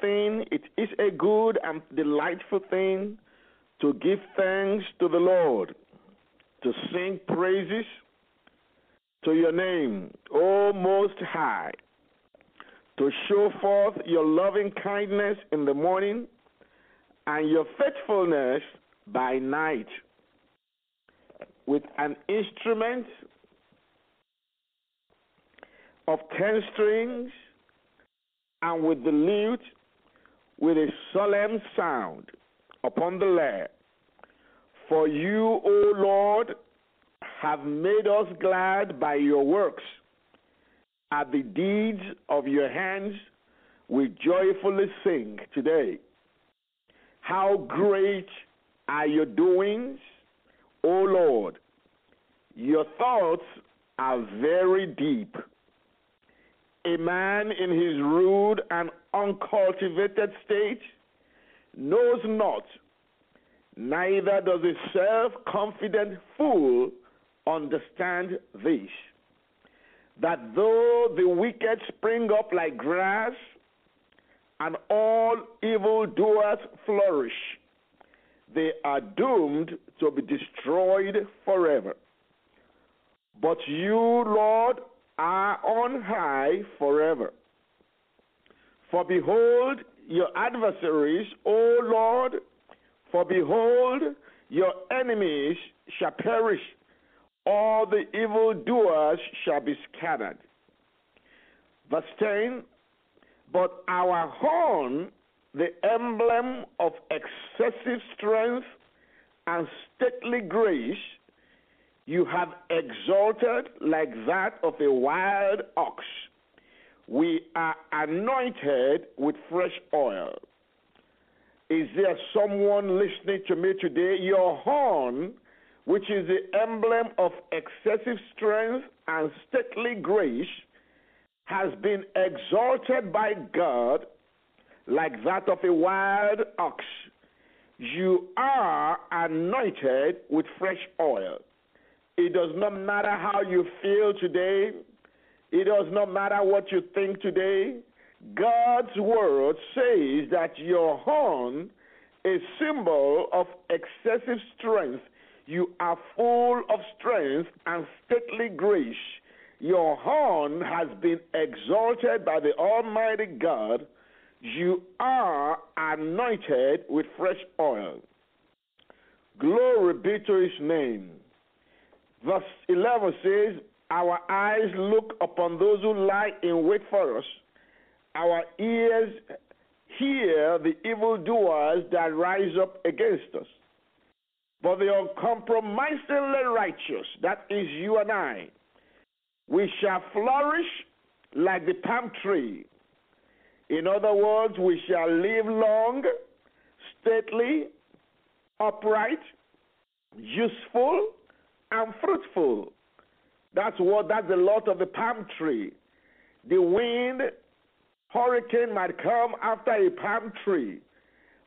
thing. It is a good and delightful thing to give thanks to the Lord, to sing praises to your name, O Most High, to show forth your loving kindness in the morning and your faithfulness by night. With an instrument of ten strings and with the lute with a solemn sound upon the lyre. For you, O Lord, have made us glad by your works. At the deeds of your hands, we joyfully sing today. How great are your doings, O Lord! Your thoughts are very deep. A man in his rude and uncultivated state knows not, neither does a self confident fool understand this that though the wicked spring up like grass and all evildoers flourish, they are doomed to be destroyed forever. But you, Lord, are on high forever. For behold, your adversaries, O Lord, for behold, your enemies shall perish, all the evildoers shall be scattered. Verse 10 But our horn, the emblem of excessive strength and stately grace, you have exalted like that of a wild ox. We are anointed with fresh oil. Is there someone listening to me today? Your horn, which is the emblem of excessive strength and stately grace, has been exalted by God like that of a wild ox. You are anointed with fresh oil. It does not matter how you feel today. It does not matter what you think today. God's word says that your horn is symbol of excessive strength. You are full of strength and stately grace. Your horn has been exalted by the Almighty God. You are anointed with fresh oil. Glory be to his name. Verse 11 says, Our eyes look upon those who lie in wait for us. Our ears hear the evildoers that rise up against us. But the uncompromisingly righteous, that is you and I, we shall flourish like the palm tree. In other words, we shall live long, stately, upright, useful, and fruitful. That's what that's the lot of the palm tree. The wind, hurricane might come after a palm tree.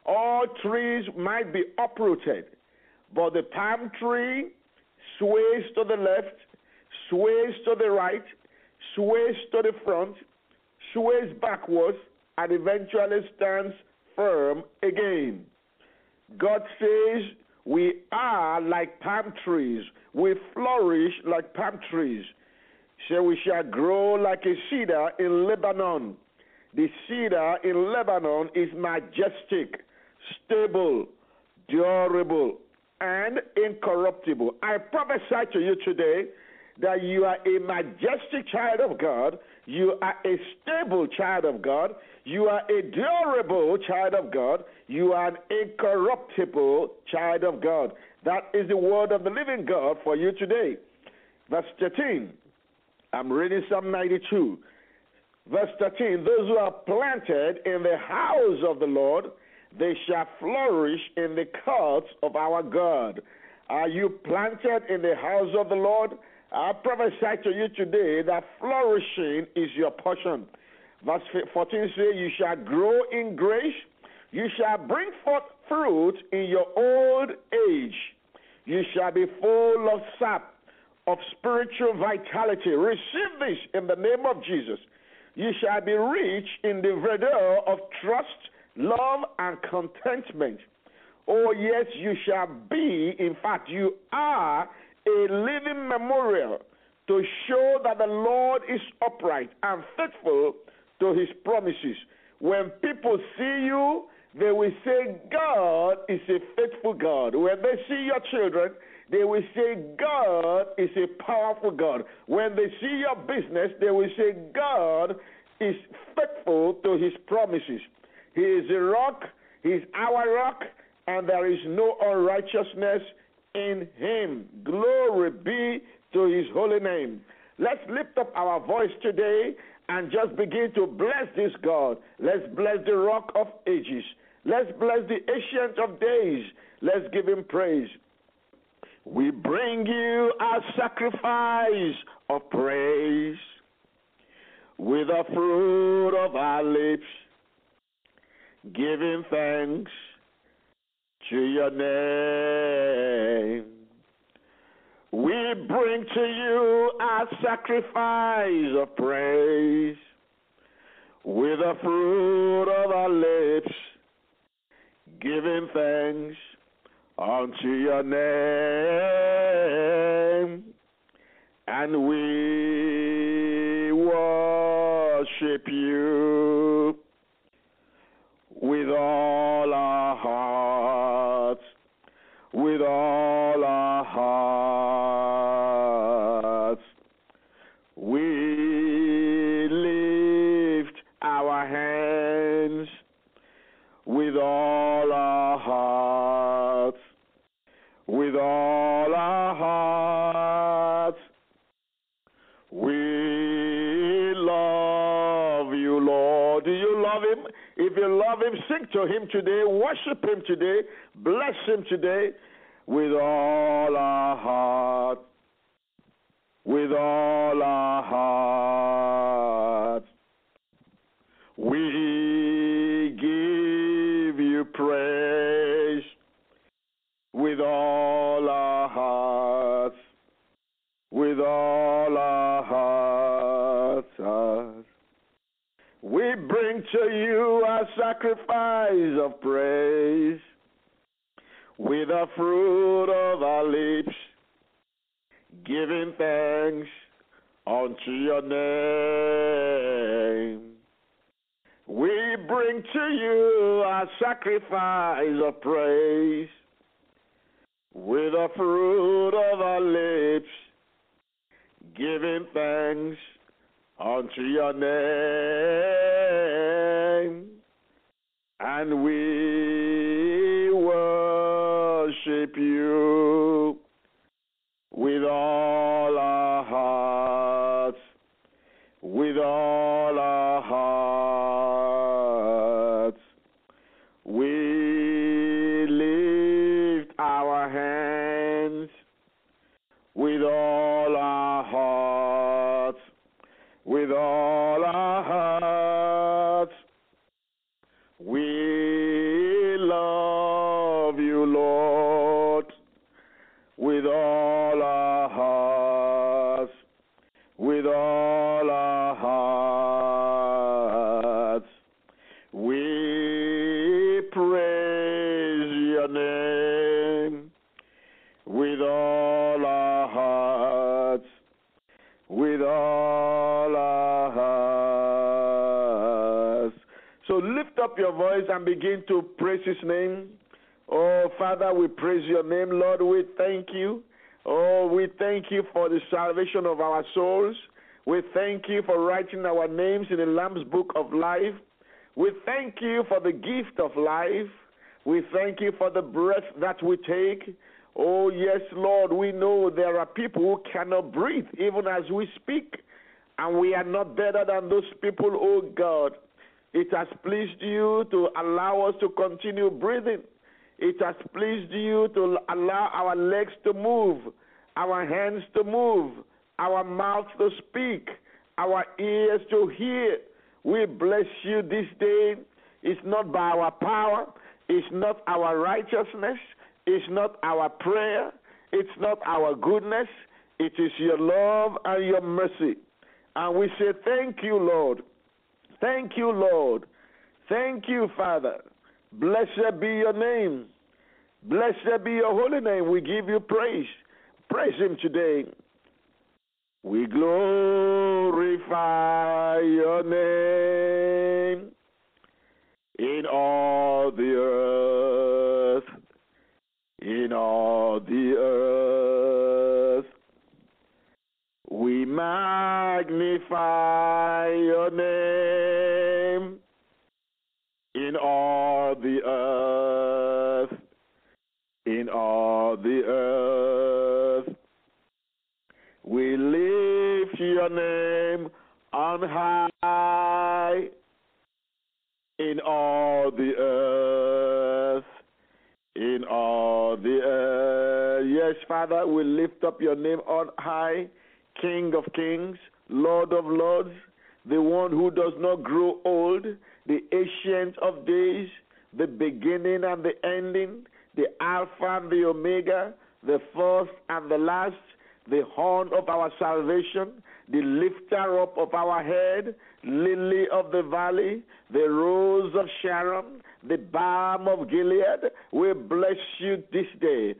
All trees might be uprooted, but the palm tree sways to the left, sways to the right, sways to the front, sways backwards, and eventually stands firm again. God says we are like palm trees. We flourish like palm trees. So we shall grow like a cedar in Lebanon. The cedar in Lebanon is majestic, stable, durable, and incorruptible. I prophesy to you today that you are a majestic child of God, you are a stable child of God, you are a durable child of God, you are an incorruptible child of God. That is the word of the living God for you today. Verse 13. I'm reading Psalm 92. Verse 13 Those who are planted in the house of the Lord, they shall flourish in the courts of our God. Are you planted in the house of the Lord? I prophesy to you today that flourishing is your portion. Verse 14 says, You shall grow in grace, you shall bring forth fruit in your old age, you shall be full of sap, of spiritual vitality. Receive this in the name of Jesus. You shall be rich in the verdure of trust, love, and contentment. Oh, yes, you shall be. In fact, you are a living memorial to show that the Lord is upright and faithful to his promises. When people see you, they will say, God is a faithful God. When they see your children, they will say, God is a powerful God. When they see your business, they will say, God is faithful to his promises. He is a rock, he is our rock, and there is no unrighteousness in him. Glory be to his holy name. Let's lift up our voice today and just begin to bless this God. Let's bless the rock of ages. Let's bless the ancient of days. Let's give him praise. We bring you a sacrifice of praise with the fruit of our lips, giving thanks to your name. We bring to you a sacrifice of praise with the fruit of our lips, giving thanks unto your name. And we worship you with all our hearts, with all our hearts. To him today, worship him today, bless him today with all our heart. With all our heart. We give you praise with all our hearts. With all our hearts. We bring to you a sacrifice of praise with the fruit of our lips, giving thanks unto your name. We bring to you a sacrifice of praise with the fruit of our lips, giving thanks unto your name. And we worship you with all your voice and begin to praise his name. Oh, Father, we praise your name, Lord. We thank you. Oh, we thank you for the salvation of our souls. We thank you for writing our names in the Lamb's book of life. We thank you for the gift of life. We thank you for the breath that we take. Oh, yes, Lord, we know there are people who cannot breathe even as we speak, and we are not better than those people, oh God. It has pleased you to allow us to continue breathing. It has pleased you to allow our legs to move, our hands to move, our mouths to speak, our ears to hear. We bless you this day. It's not by our power, it's not our righteousness, it's not our prayer, it's not our goodness. It is your love and your mercy. And we say, Thank you, Lord. Thank you, Lord. Thank you, Father. Blessed be your name. Blessed be your holy name. We give you praise. Praise Him today. We glorify We lift up your name on high, King of kings, Lord of lords, the one who does not grow old, the ancient of days, the beginning and the ending, the Alpha and the Omega, the first and the last, the horn of our salvation, the lifter up of our head, lily of the valley, the rose of Sharon, the balm of Gilead. We bless you this day.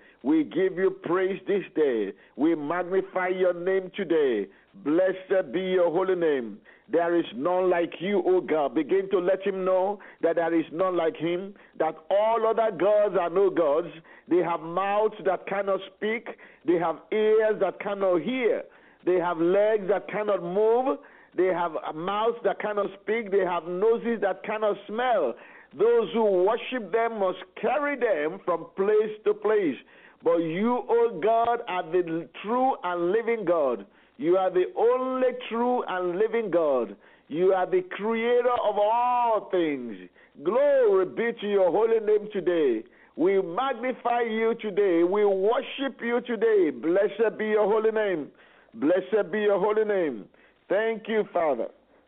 Give you praise this day. We magnify your name today. Blessed be your holy name. There is none like you, O God. Begin to let him know that there is none like him, that all other gods are no gods. They have mouths that cannot speak, they have ears that cannot hear, they have legs that cannot move, they have mouths that cannot speak, they have noses that cannot smell. Those who worship them must carry them from place to place. But you, O God, are the true and living God. You are the only true and living God. You are the creator of all things. Glory be to your holy name today. We magnify you today. We worship you today. Blessed be your holy name. Blessed be your holy name. Thank you, Father.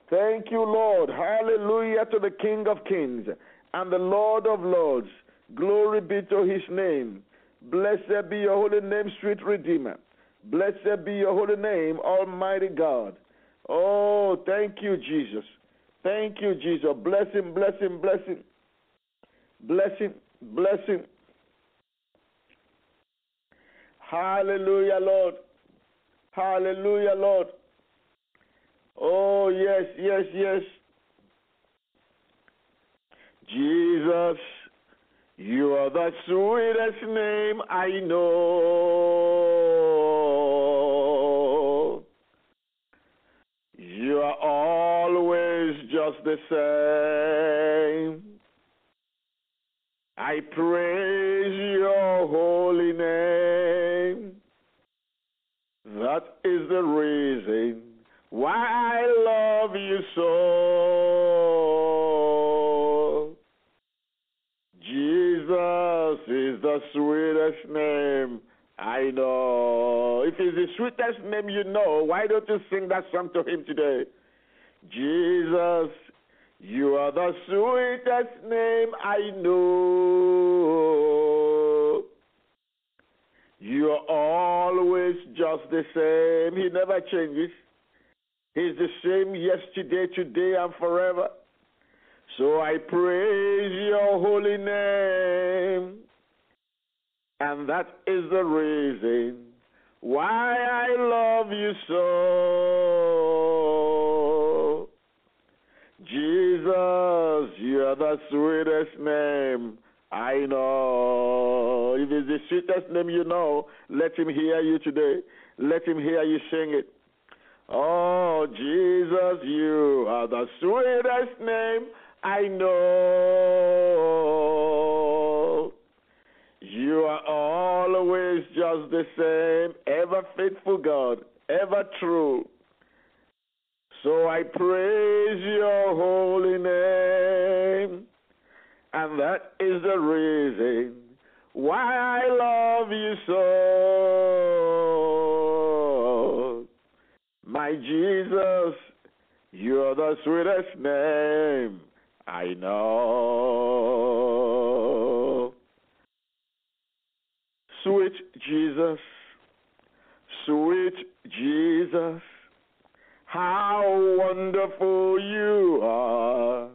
Thank you, Lord. Hallelujah to the King of Kings and the Lord of Lords. Glory be to his name. Blessed be your holy name, sweet Redeemer. Blessed be your holy name, Almighty God. Oh, thank you, Jesus. Thank you, Jesus. Blessing, blessing, blessing. Blessing, bless him. Bless him, bless him. Hallelujah, Lord. Hallelujah, Lord. Oh, yes, yes, yes. Jesus, you are the sweetest name I know. You are always just the same. I praise your holy name. That is the reason why I love you so. Jesus is the sweetest name I know. If it's the sweetest name you know, why don't you sing that song to him today? Jesus, you are the sweetest name I know. You are always just the same. He never changes. He's the same yesterday, today, and forever. So I praise your holy name. And that is the reason why I love you so. Jesus, you are the sweetest name I know. If it's the sweetest name you know, let him hear you today. Let him hear you sing it. Oh, Jesus, you are the sweetest name I know. You are always just the same, ever faithful God, ever true. So I praise your holy name. And that is the reason why I love you so. My Jesus, You're the sweetest name I know. Sweet Jesus, sweet Jesus, how wonderful you are.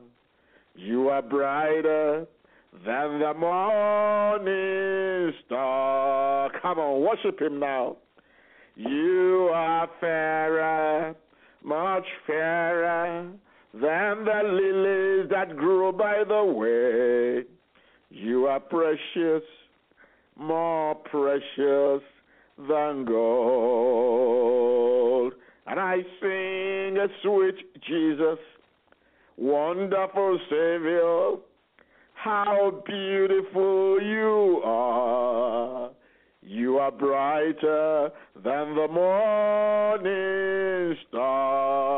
You are brighter than the morning star. Come on, worship him now. You are fairer, much fairer than the lilies that grow by the way. You are precious, more precious than gold. And I sing a sweet Jesus, wonderful Savior, how beautiful you are. You are brighter than the morning star.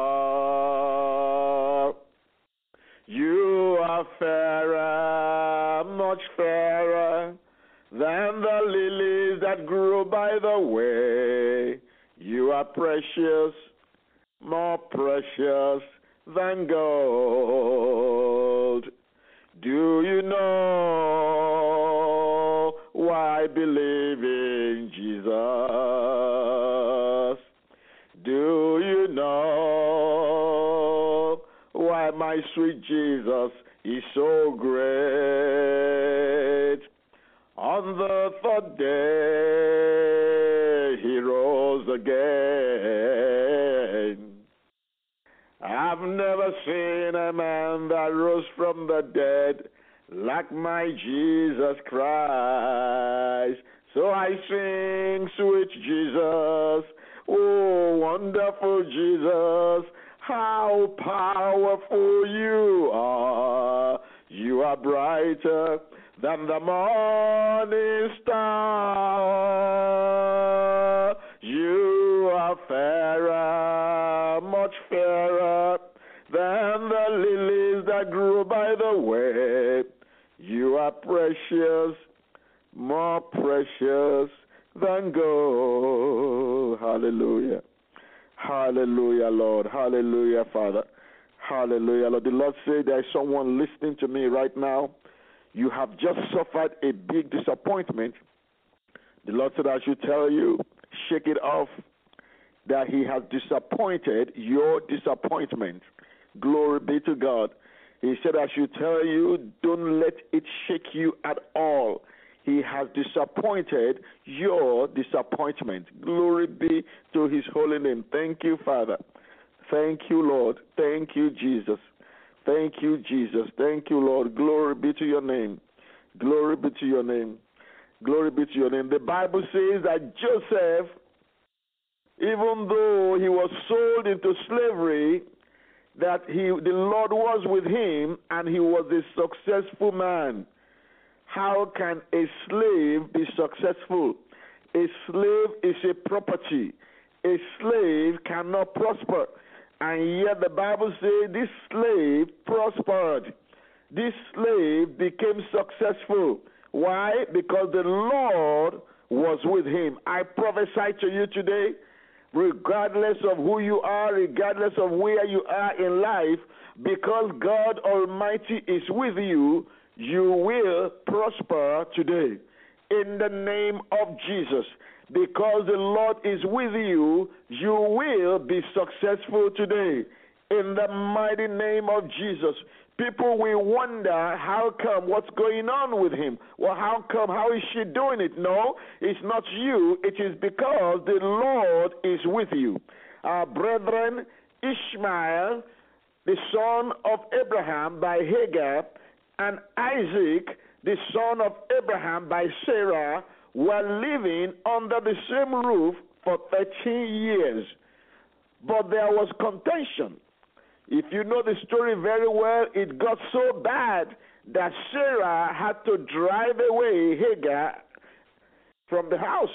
You are fairer, much fairer than the lilies that grow by the way. You are precious, more precious than gold. Do you know why I believe in Jesus? Do you know why my sweet Jesus is so great? On the third day, he rose again. I've never seen a man that rose from the dead like my Jesus Christ. So I sing, sweet Jesus, oh, wonderful Jesus, how powerful you are. You are brighter than the morning star. You are fairer, much fairer than the lilies that grew by the way. You are precious, more precious than gold. Hallelujah. Hallelujah, Lord. Hallelujah, Father. Hallelujah, Lord. The Lord said there is someone listening to me right now. You have just suffered a big disappointment. The Lord said, I should tell you, shake it off, that He has disappointed your disappointment. Glory be to God. He said, I should tell you, don't let it shake you at all. He has disappointed your disappointment. Glory be to His holy name. Thank you, Father. Thank you, Lord. Thank you, Jesus. Thank you, Jesus. Thank you, Lord. Glory be to your name. Glory be to your name. Glory be to your name. The Bible says that Joseph, even though he was sold into slavery, that he the Lord was with him and he was a successful man. How can a slave be successful? A slave is a property. A slave cannot prosper. And yet the Bible says this slave prospered. This slave became successful. Why? Because the Lord was with him. I prophesy to you today, regardless of who you are, regardless of where you are in life, because God Almighty is with you, you will prosper today. In the name of Jesus. Because the Lord is with you, you will be successful today. In the mighty name of Jesus. People will wonder how come, what's going on with him? Well, how come, how is she doing it? No, it's not you. It is because the Lord is with you. Our brethren, Ishmael, the son of Abraham by Hagar, and Isaac, the son of Abraham by Sarah, were living under the same roof for 13 years. But there was contention. If you know the story very well, it got so bad that Sarah had to drive away Hagar from the house.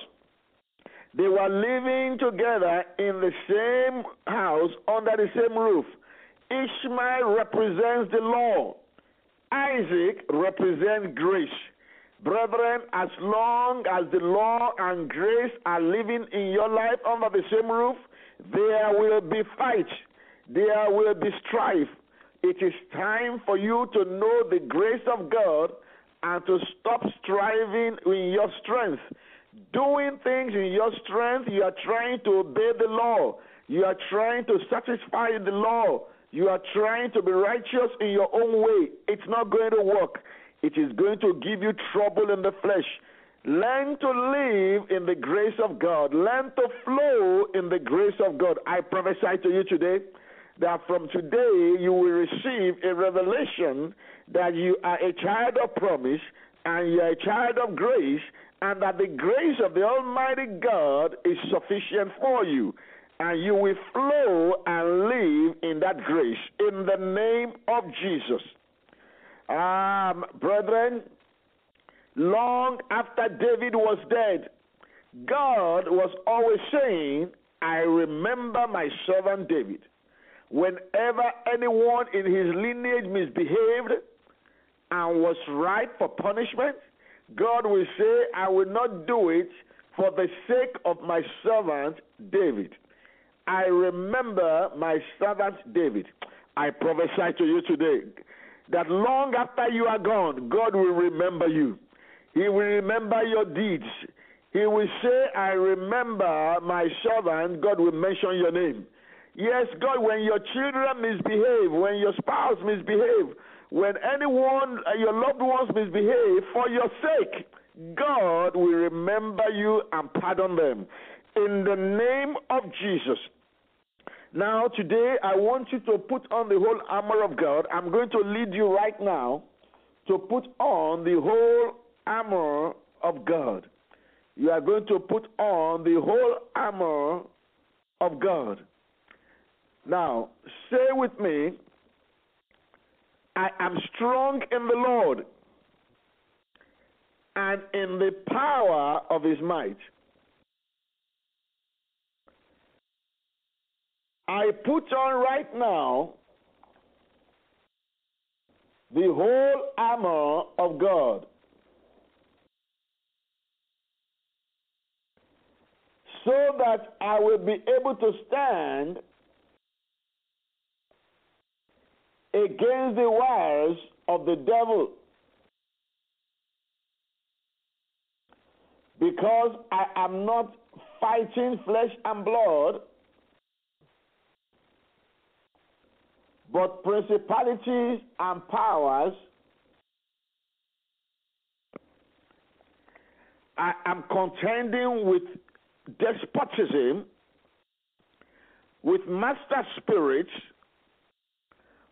They were living together in the same house under the same roof. Ishmael represents the law. Isaac represents grace. Brethren, as long as the law and grace are living in your life under the same roof, there will be fight. there will be strife. It is time for you to know the grace of God and to stop striving in your strength. Doing things in your strength, you are trying to obey the law. You are trying to satisfy the law. You are trying to be righteous in your own way. It's not going to work. It is going to give you trouble in the flesh. Learn to live in the grace of God. Learn to flow in the grace of God. I prophesy to you today that from today you will receive a revelation that you are a child of promise and you are a child of grace and that the grace of the Almighty God is sufficient for you. And you will flow and live in that grace in the name of Jesus. Um, brethren, long after David was dead, God was always saying, I remember my servant David. Whenever anyone in his lineage misbehaved and was ripe for punishment, God will say, I will not do it for the sake of my servant David. I remember my servant David. I prophesy to you today that long after you are gone, God will remember you. He will remember your deeds. He will say, I remember my servant. God will mention your name. Yes, God, when your children misbehave, when your spouse misbehave, when anyone, uh, your loved ones misbehave, for your sake, God will remember you and pardon them. In the name of Jesus. Now, today, I want you to put on the whole armor of God. I'm going to lead you right now to put on the whole armor of God. You are going to put on the whole armor of God. Now, say with me, I am strong in the Lord and in the power of his might. I put on right now the whole armor of God. So that I will be able to stand against the wiles of the devil. Because I am not fighting flesh and blood, but principalities and powers. I am contending with despotism, with master spirits,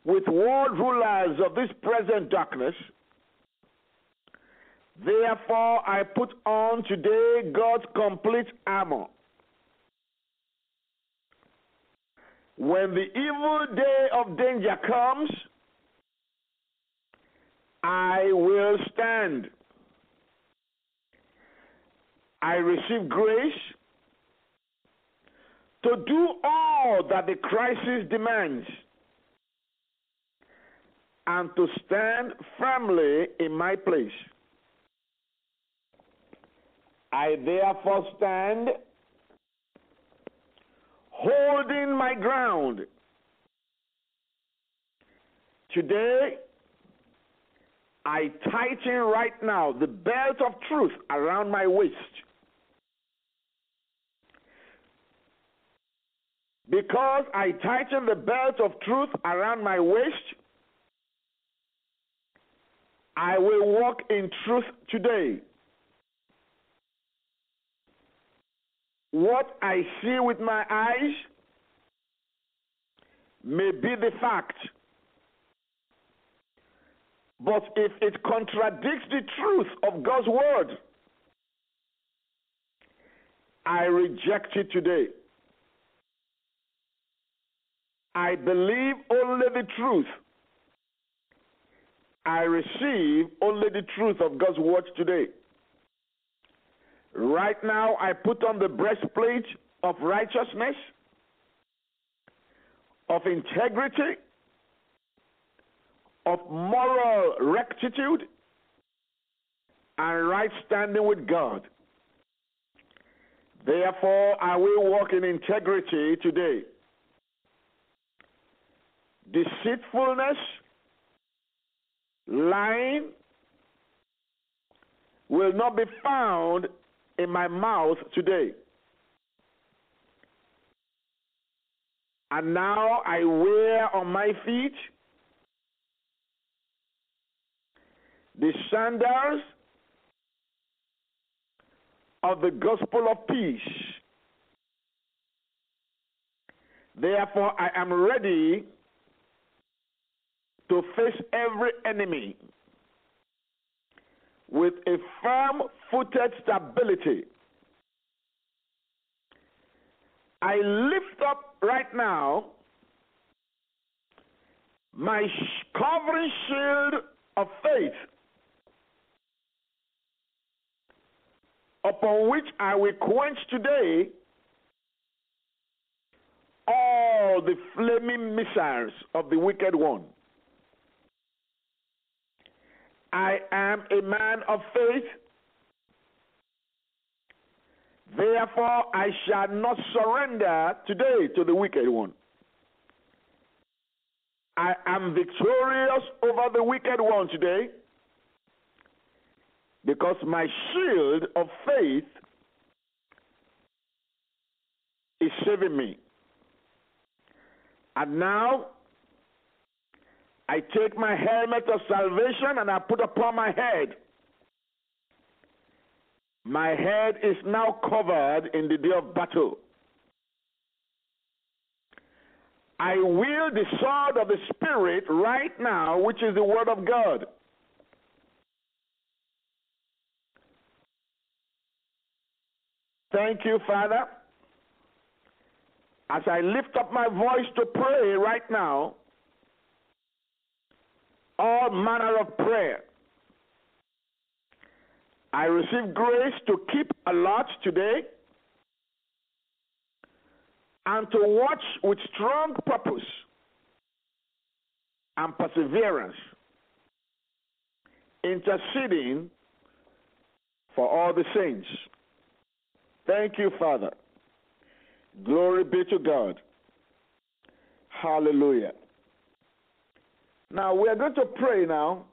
with world rulers of this present darkness. Therefore, I put on today God's complete armor. When the evil day of danger comes, I will stand. I receive grace to do all that the crisis demands and to stand firmly in my place. I therefore stand holding my ground. Today, I tighten right now the belt of truth around my waist. Because I tighten the belt of truth around my waist, I will walk in truth today. What I see with my eyes may be the fact. But if it contradicts the truth of God's word, I reject it today. I believe only the truth. I receive only the truth of God's word today. Right now, I put on the breastplate of righteousness, of integrity, of moral rectitude, and right standing with God. Therefore, I will walk in integrity today. deceitfulness, lying will not be found in my mouth today. And now I wear on my feet the sandals of the gospel of peace. Therefore, I am ready to face every enemy with a firm footed stability. I lift up right now my covering shield of faith upon which I will quench today all the flaming missiles of the wicked one. I am a man of faith. Therefore, I shall not surrender today to the wicked one. I am victorious over the wicked one today because my shield of faith is saving me. And now I take my helmet of salvation and I put upon my head. My head is now covered in the day of battle. I wield the sword of the Spirit right now, which is the Word of God. Thank you, Father. As I lift up my voice to pray right now, all manner of prayer. I receive grace to keep alert today and to watch with strong purpose and perseverance, interceding for all the saints. Thank you, Father. Glory be to God. Hallelujah. Now we are going to pray now.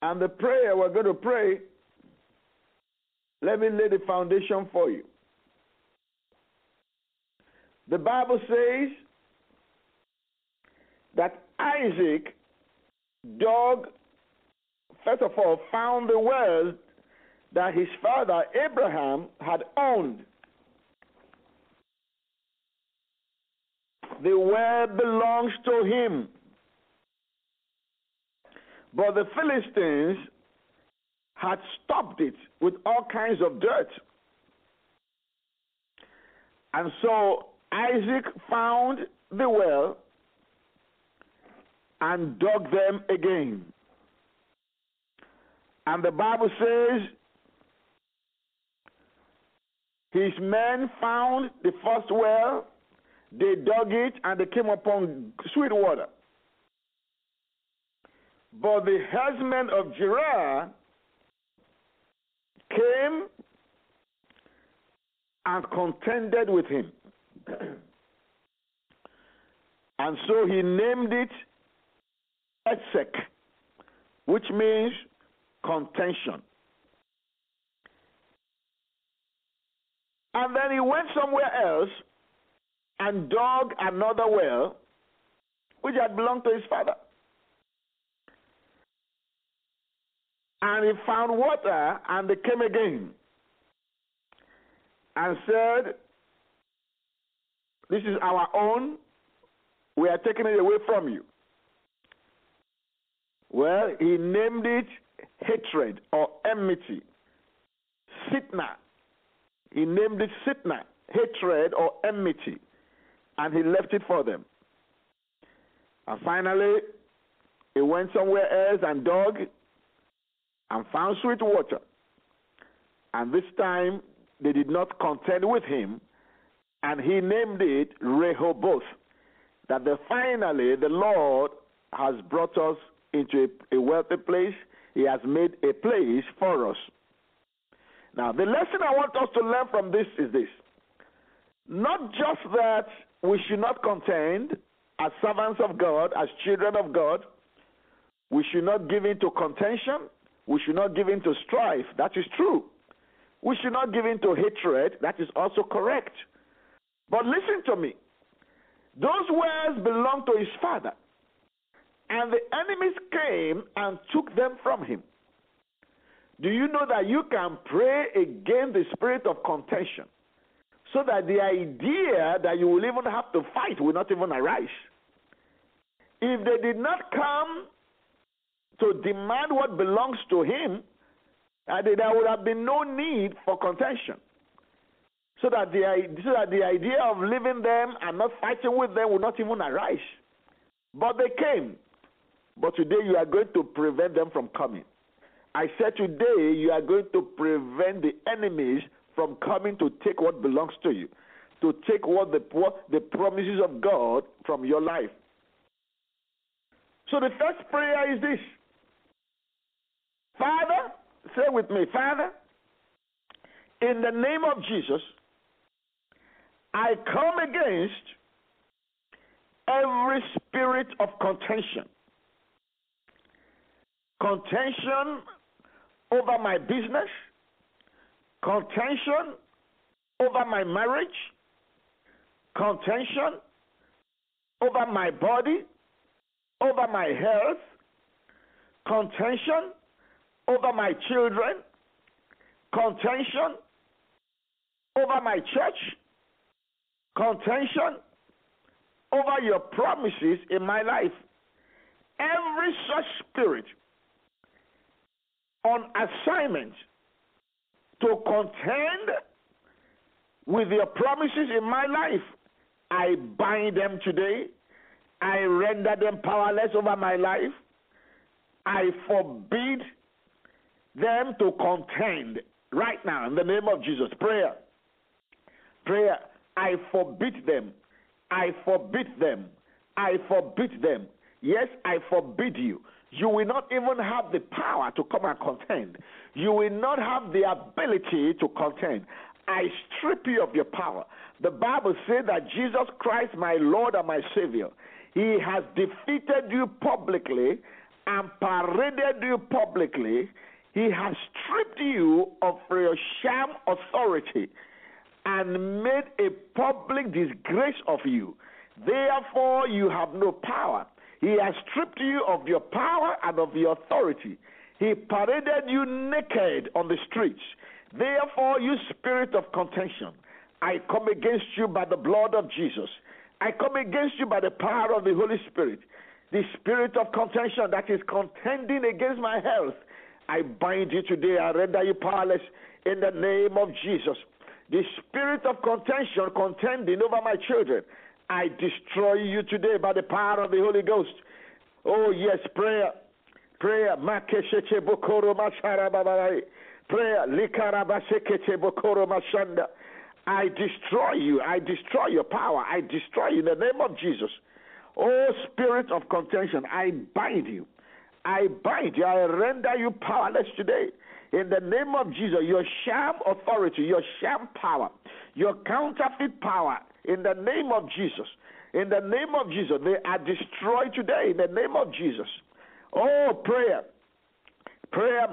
And the prayer we're going to pray, let me lay the foundation for you. The Bible says that Isaac dug, first of all, found the well that his father Abraham had owned. The well belongs to him. But the Philistines had stopped it with all kinds of dirt. And so Isaac found the well and dug them again. And the Bible says his men found the first well, they dug it, and they came upon sweet water. But the herdsmen of Gerar came and contended with him. and so he named it Esek, which means contention. And then he went somewhere else and dug another well, which had belonged to his father. And he found water, and they came again and said, This is our own. We are taking it away from you. Well, he named it hatred or enmity, Sitnah. He named it Sitnah, hatred or enmity, and he left it for them. And finally, he went somewhere else and dug and found sweet water. And this time they did not contend with him, and he named it Rehoboth. That the, finally the Lord has brought us into a, a wealthy place. He has made a place for us. Now, the lesson I want us to learn from this is this not just that we should not contend as servants of God, as children of God, we should not give in to contention. We should not give in to strife. That is true. We should not give in to hatred. That is also correct. But listen to me. Those words belong to his father. And the enemies came and took them from him. Do you know that you can pray against the spirit of contention so that the idea that you will even have to fight will not even arise? If they did not come to demand what belongs to him, there would have been no need for contention. So that, the, so that the idea of leaving them and not fighting with them would not even arise. But they came. But today you are going to prevent them from coming. I said today you are going to prevent the enemies from coming to take what belongs to you, to take what the, what the promises of God from your life. So the first prayer is this Father, say with me, Father, in the name of Jesus, I come against every spirit of contention. Contention over my business, contention over my marriage, contention over my body, over my health, contention over my children, contention over my church, contention over your promises in my life. Every such spirit on assignment to contend with your promises in my life, I bind them today. I render them powerless over my life. I forbid them to contend right now in the name of Jesus. Prayer. Prayer. I forbid them. I forbid them. I forbid them. Yes, I forbid you. You will not even have the power to come and contend. You will not have the ability to contend. I strip you of your power. The Bible says that Jesus Christ, my Lord and my Savior, He has defeated you publicly and paraded you publicly he has stripped you of your sham authority and made a public disgrace of you. Therefore, you have no power. He has stripped you of your power and of your authority. He paraded you naked on the streets. Therefore, you spirit of contention, I come against you by the blood of Jesus. I come against you by the power of the Holy Spirit. The spirit of contention that is contending against my health, I bind you today. I render you powerless in the name of Jesus. The spirit of contention contending over my children, I destroy you today by the power of the Holy Ghost. Oh, yes, prayer. Prayer. Prayer. I destroy you. I destroy your power. I destroy you in the name of Jesus. Oh, spirit of contention, I bind you. I bind you, I render you powerless today. In the name of Jesus, your sham authority, your sham power, your counterfeit power, in the name of Jesus, in the name of Jesus, they are destroyed today. In the name of Jesus. Oh, prayer. Prayer.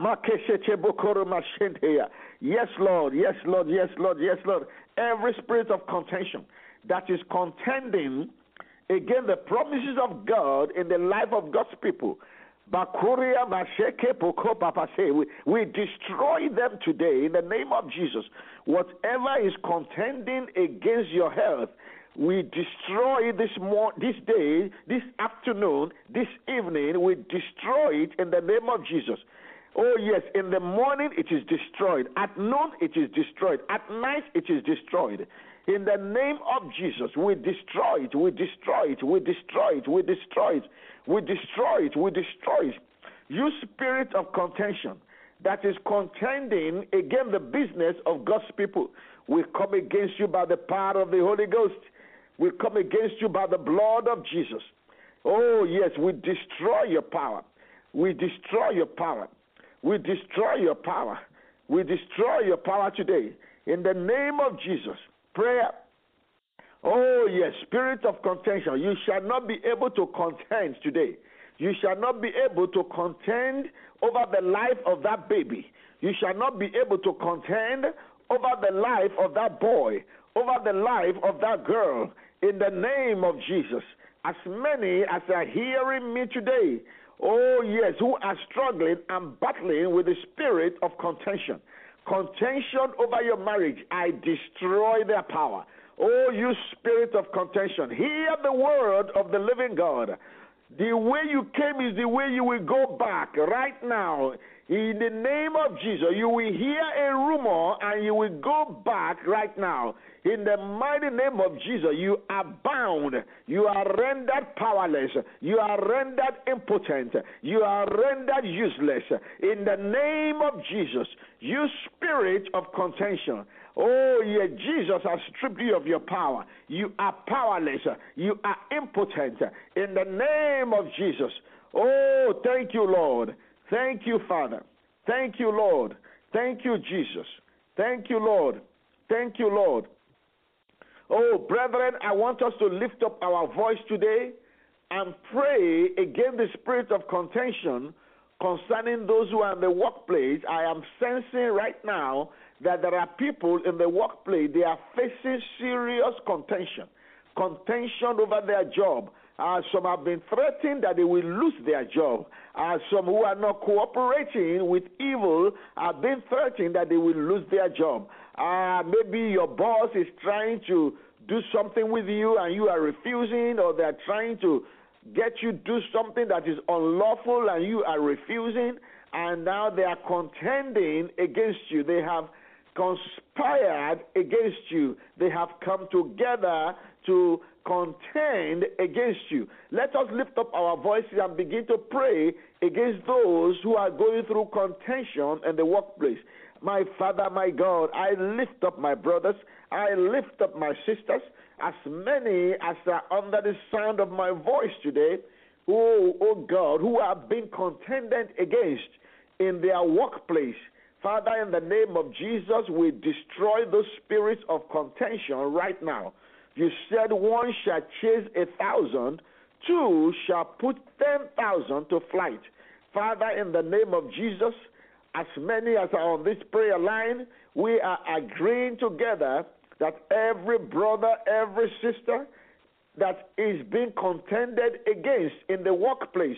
Yes, Lord. Yes, Lord. Yes, Lord. Yes, Lord. Every spirit of contention that is contending against the promises of God in the life of God's people Bakuria Masheke Poko Papase. We, we destroy them today in the name of Jesus. Whatever is contending against your health, we destroy this more this day, this afternoon, this evening, we destroy it in the name of Jesus. Oh, yes, in the morning it is destroyed. At noon it is destroyed. At night it is destroyed. In the name of Jesus, we destroy it, we destroy it, we destroy it, we destroy it. We destroy it. We destroy it. You spirit of contention that is contending against the business of God's people, we come against you by the power of the Holy Ghost. We come against you by the blood of Jesus. Oh, yes, we destroy your power. We destroy your power. We destroy your power. We destroy your power today. In the name of Jesus. Prayer. Oh, yes, spirit of contention. You shall not be able to contend today. You shall not be able to contend over the life of that baby. You shall not be able to contend over the life of that boy, over the life of that girl, in the name of Jesus. As many as are hearing me today, oh yes, who are struggling and battling with the spirit of contention. Contention over your marriage, I destroy their power. Oh, you spirit of contention, hear the word of the living God. The way you came is the way you will go back right now. In the name of Jesus, you will hear a rumor and you will go back right now. In the mighty name of Jesus, you are bound. You are rendered powerless. You are rendered impotent. You are rendered useless. In the name of Jesus, you spirit of contention. Oh, yeah, Jesus has stripped you of your power. You are powerless. You are impotent. In the name of Jesus. Oh, thank you, Lord. Thank you, Father. Thank you, Lord. Thank you, Jesus. Thank you, Lord. Thank you, Lord. Oh, brethren, I want us to lift up our voice today and pray against the spirit of contention concerning those who are in the workplace. I am sensing right now that there are people in the workplace, they are facing serious contention, contention over their job. Uh, some have been threatened that they will lose their job. Uh, some who are not cooperating with evil have been threatened that they will lose their job. Uh, maybe your boss is trying to do something with you and you are refusing, or they're trying to get you do something that is unlawful and you are refusing, and now they are contending against you. They have conspired against you. They have come together to contend against you. Let us lift up our voices and begin to pray against those who are going through contention in the workplace. My Father, my God, I lift up my brothers, I lift up my sisters, as many as are under the sound of my voice today, oh, oh God, who are being contended against in their workplace. Father, in the name of Jesus, we destroy those spirits of contention right now. You said one shall chase a thousand, two shall put ten thousand to flight. Father, in the name of Jesus, as many as are on this prayer line, we are agreeing together that every brother, every sister that is being contended against in the workplace,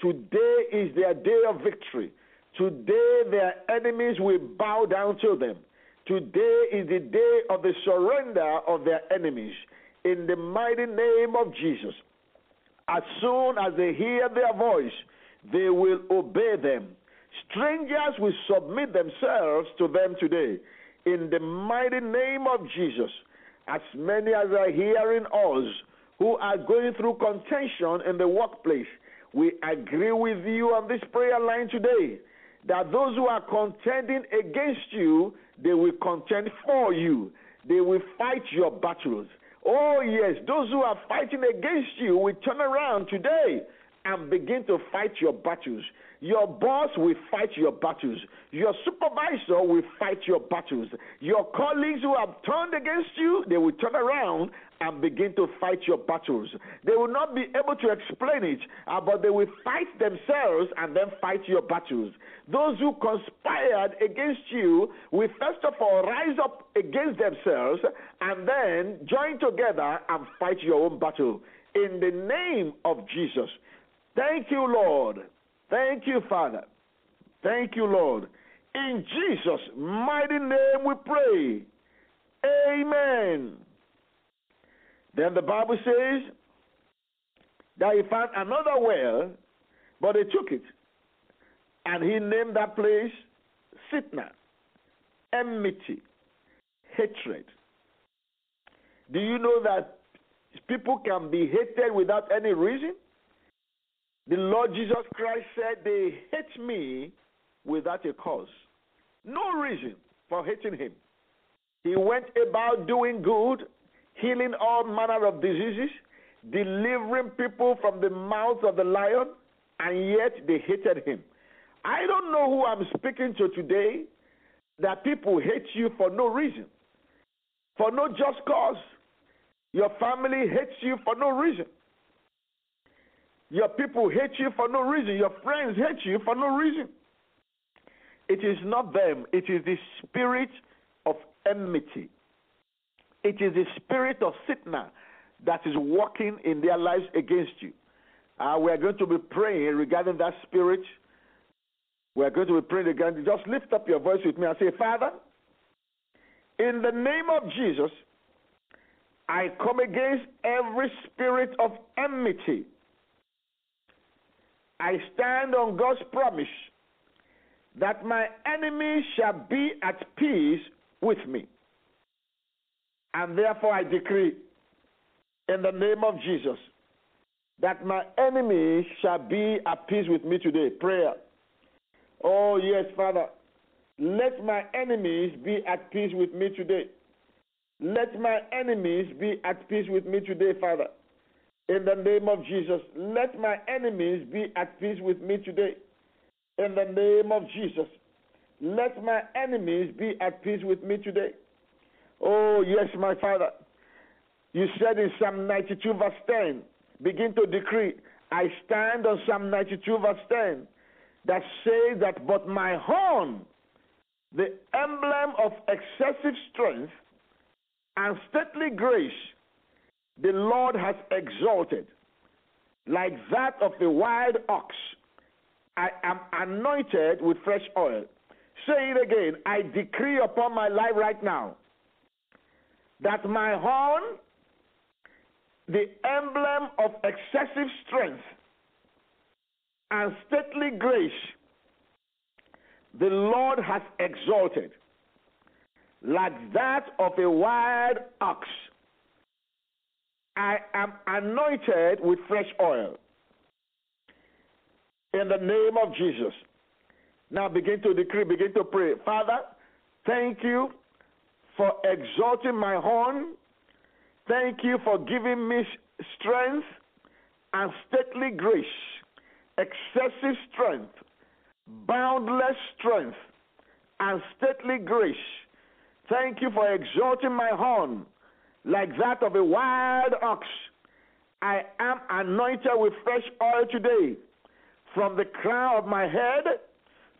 today is their day of victory. Today, their enemies will bow down to them. Today is the day of the surrender of their enemies. In the mighty name of Jesus, as soon as they hear their voice, they will obey them. Strangers will submit themselves to them today. In the mighty name of Jesus, as many as are hearing us who are going through contention in the workplace, we agree with you on this prayer line today that those who are contending against you, they will contend for you. They will fight your battles. Oh, yes, those who are fighting against you will turn around today and begin to fight your battles. Your boss will fight your battles. Your supervisor will fight your battles. Your colleagues who have turned against you, they will turn around and begin to fight your battles. They will not be able to explain it, uh, but they will fight themselves and then fight your battles. Those who conspired against you will first of all rise up against themselves and then join together and fight your own battle. In the name of Jesus. Thank you, Lord. Thank you, Father. Thank you, Lord. In Jesus' mighty name we pray. Amen. Then the Bible says that he found another well, but they took it. And he named that place Sitnah, enmity, hatred. Do you know that people can be hated without any reason? The Lord Jesus Christ said, They hate me without a cause. No reason for hating him. He went about doing good, healing all manner of diseases, delivering people from the mouth of the lion, and yet they hated him. I don't know who I'm speaking to today that people hate you for no reason, for no just cause. Your family hates you for no reason. Your people hate you for no reason. Your friends hate you for no reason. It is not them, it is the spirit of enmity. It is the spirit of Sitnah that is working in their lives against you. Uh, we are going to be praying regarding that spirit. We are going to be praying again. Just lift up your voice with me and say, Father, in the name of Jesus, I come against every spirit of enmity. I stand on God's promise that my enemies shall be at peace with me. And therefore I decree in the name of Jesus that my enemies shall be at peace with me today. Prayer. Oh, yes, Father. Let my enemies be at peace with me today. Let my enemies be at peace with me today, Father. In the name of Jesus, let my enemies be at peace with me today. In the name of Jesus, let my enemies be at peace with me today. Oh, yes, my Father. You said in Psalm 92, verse 10, begin to decree, I stand on Psalm 92, verse 10, that says that, but my horn, the emblem of excessive strength and stately grace, the Lord has exalted, like that of a wild ox. I am anointed with fresh oil. Say it again. I decree upon my life right now that my horn, the emblem of excessive strength and stately grace, the Lord has exalted, like that of a wild ox. I am anointed with fresh oil. In the name of Jesus. Now begin to decree, begin to pray. Father, thank you for exalting my horn. Thank you for giving me strength and stately grace, excessive strength, boundless strength, and stately grace. Thank you for exalting my horn like that of a wild ox. I am anointed with fresh oil today, from the crown of my head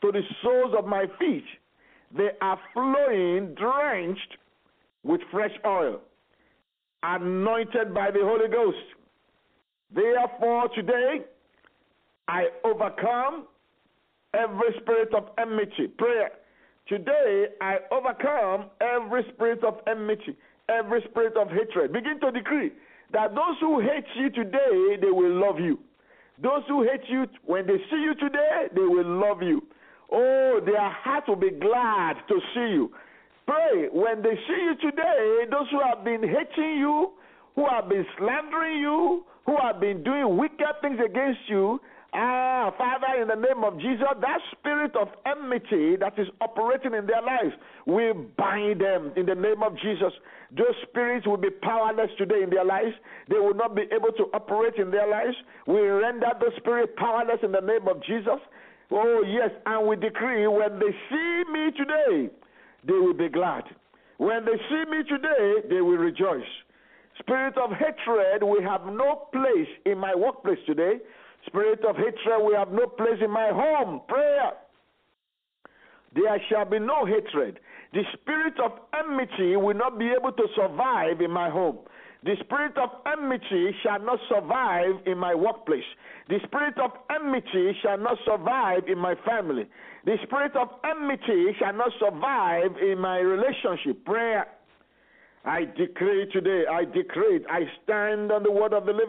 to the soles of my feet. They are flowing, drenched with fresh oil, anointed by the Holy Ghost. Therefore, today, I overcome every spirit of enmity. Prayer. Today, I overcome every spirit of enmity, every spirit of hatred. Begin to decree that those who hate you today, they will love you. Those who hate you, when they see you today, they will love you. Oh, their heart will be glad to see you. Pray when they see you today, those who have been hating you, who have been slandering you, who have been doing wicked things against you, Ah, Father, in the name of Jesus, that spirit of enmity that is operating in their lives, we bind them in the name of Jesus. Those spirits will be powerless today in their lives. They will not be able to operate in their lives. We render the spirit powerless in the name of Jesus. Oh, yes, and we decree when they see me today, they will be glad. When they see me today, they will rejoice. Spirit of hatred, we have no place in my workplace today. Spirit of hatred, we have no place in my home. Prayer. There shall be no hatred. The spirit of enmity will not be able to survive in my home. The spirit of enmity shall not survive in my workplace. The spirit of enmity shall not survive in my family. The spirit of enmity shall not survive in my relationship. Prayer. I decree today, I decree. I stand on the word of the living.